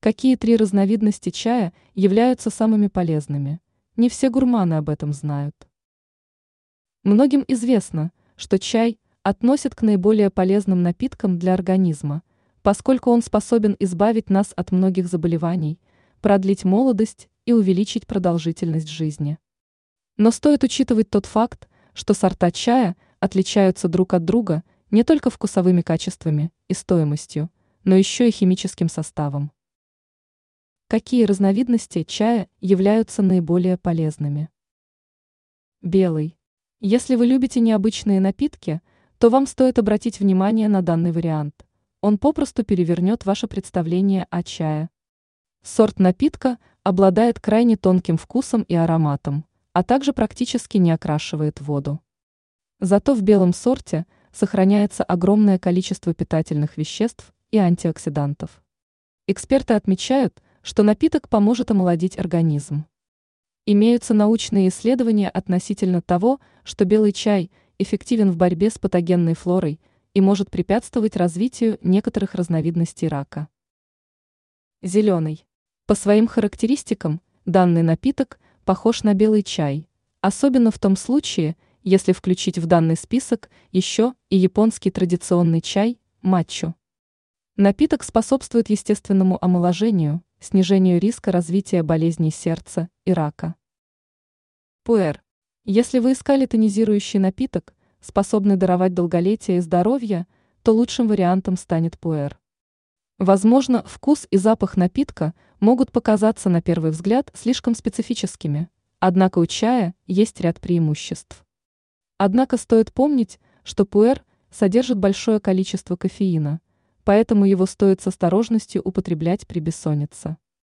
Какие три разновидности чая являются самыми полезными? Не все гурманы об этом знают. Многим известно, что чай относят к наиболее полезным напиткам для организма, поскольку он способен избавить нас от многих заболеваний, продлить молодость и увеличить продолжительность жизни. Но стоит учитывать тот факт, что сорта чая отличаются друг от друга не только вкусовыми качествами и стоимостью, но еще и химическим составом. Какие разновидности чая являются наиболее полезными? Белый. Если вы любите необычные напитки, то вам стоит обратить внимание на данный вариант. Он попросту перевернет ваше представление о чае. Сорт напитка обладает крайне тонким вкусом и ароматом, а также практически не окрашивает воду. Зато в белом сорте сохраняется огромное количество питательных веществ и антиоксидантов. Эксперты отмечают, что напиток поможет омолодить организм. Имеются научные исследования относительно того, что белый чай эффективен в борьбе с патогенной флорой и может препятствовать развитию некоторых разновидностей рака. Зеленый. По своим характеристикам данный напиток похож на белый чай, особенно в том случае, если включить в данный список еще и японский традиционный чай – матчу. Напиток способствует естественному омоложению, снижению риска развития болезней сердца и рака. Пуэр. Если вы искали тонизирующий напиток, способный даровать долголетие и здоровье, то лучшим вариантом станет пуэр. Возможно, вкус и запах напитка могут показаться на первый взгляд слишком специфическими, однако у чая есть ряд преимуществ. Однако стоит помнить, что пуэр содержит большое количество кофеина – поэтому его стоит с осторожностью употреблять при бессоннице.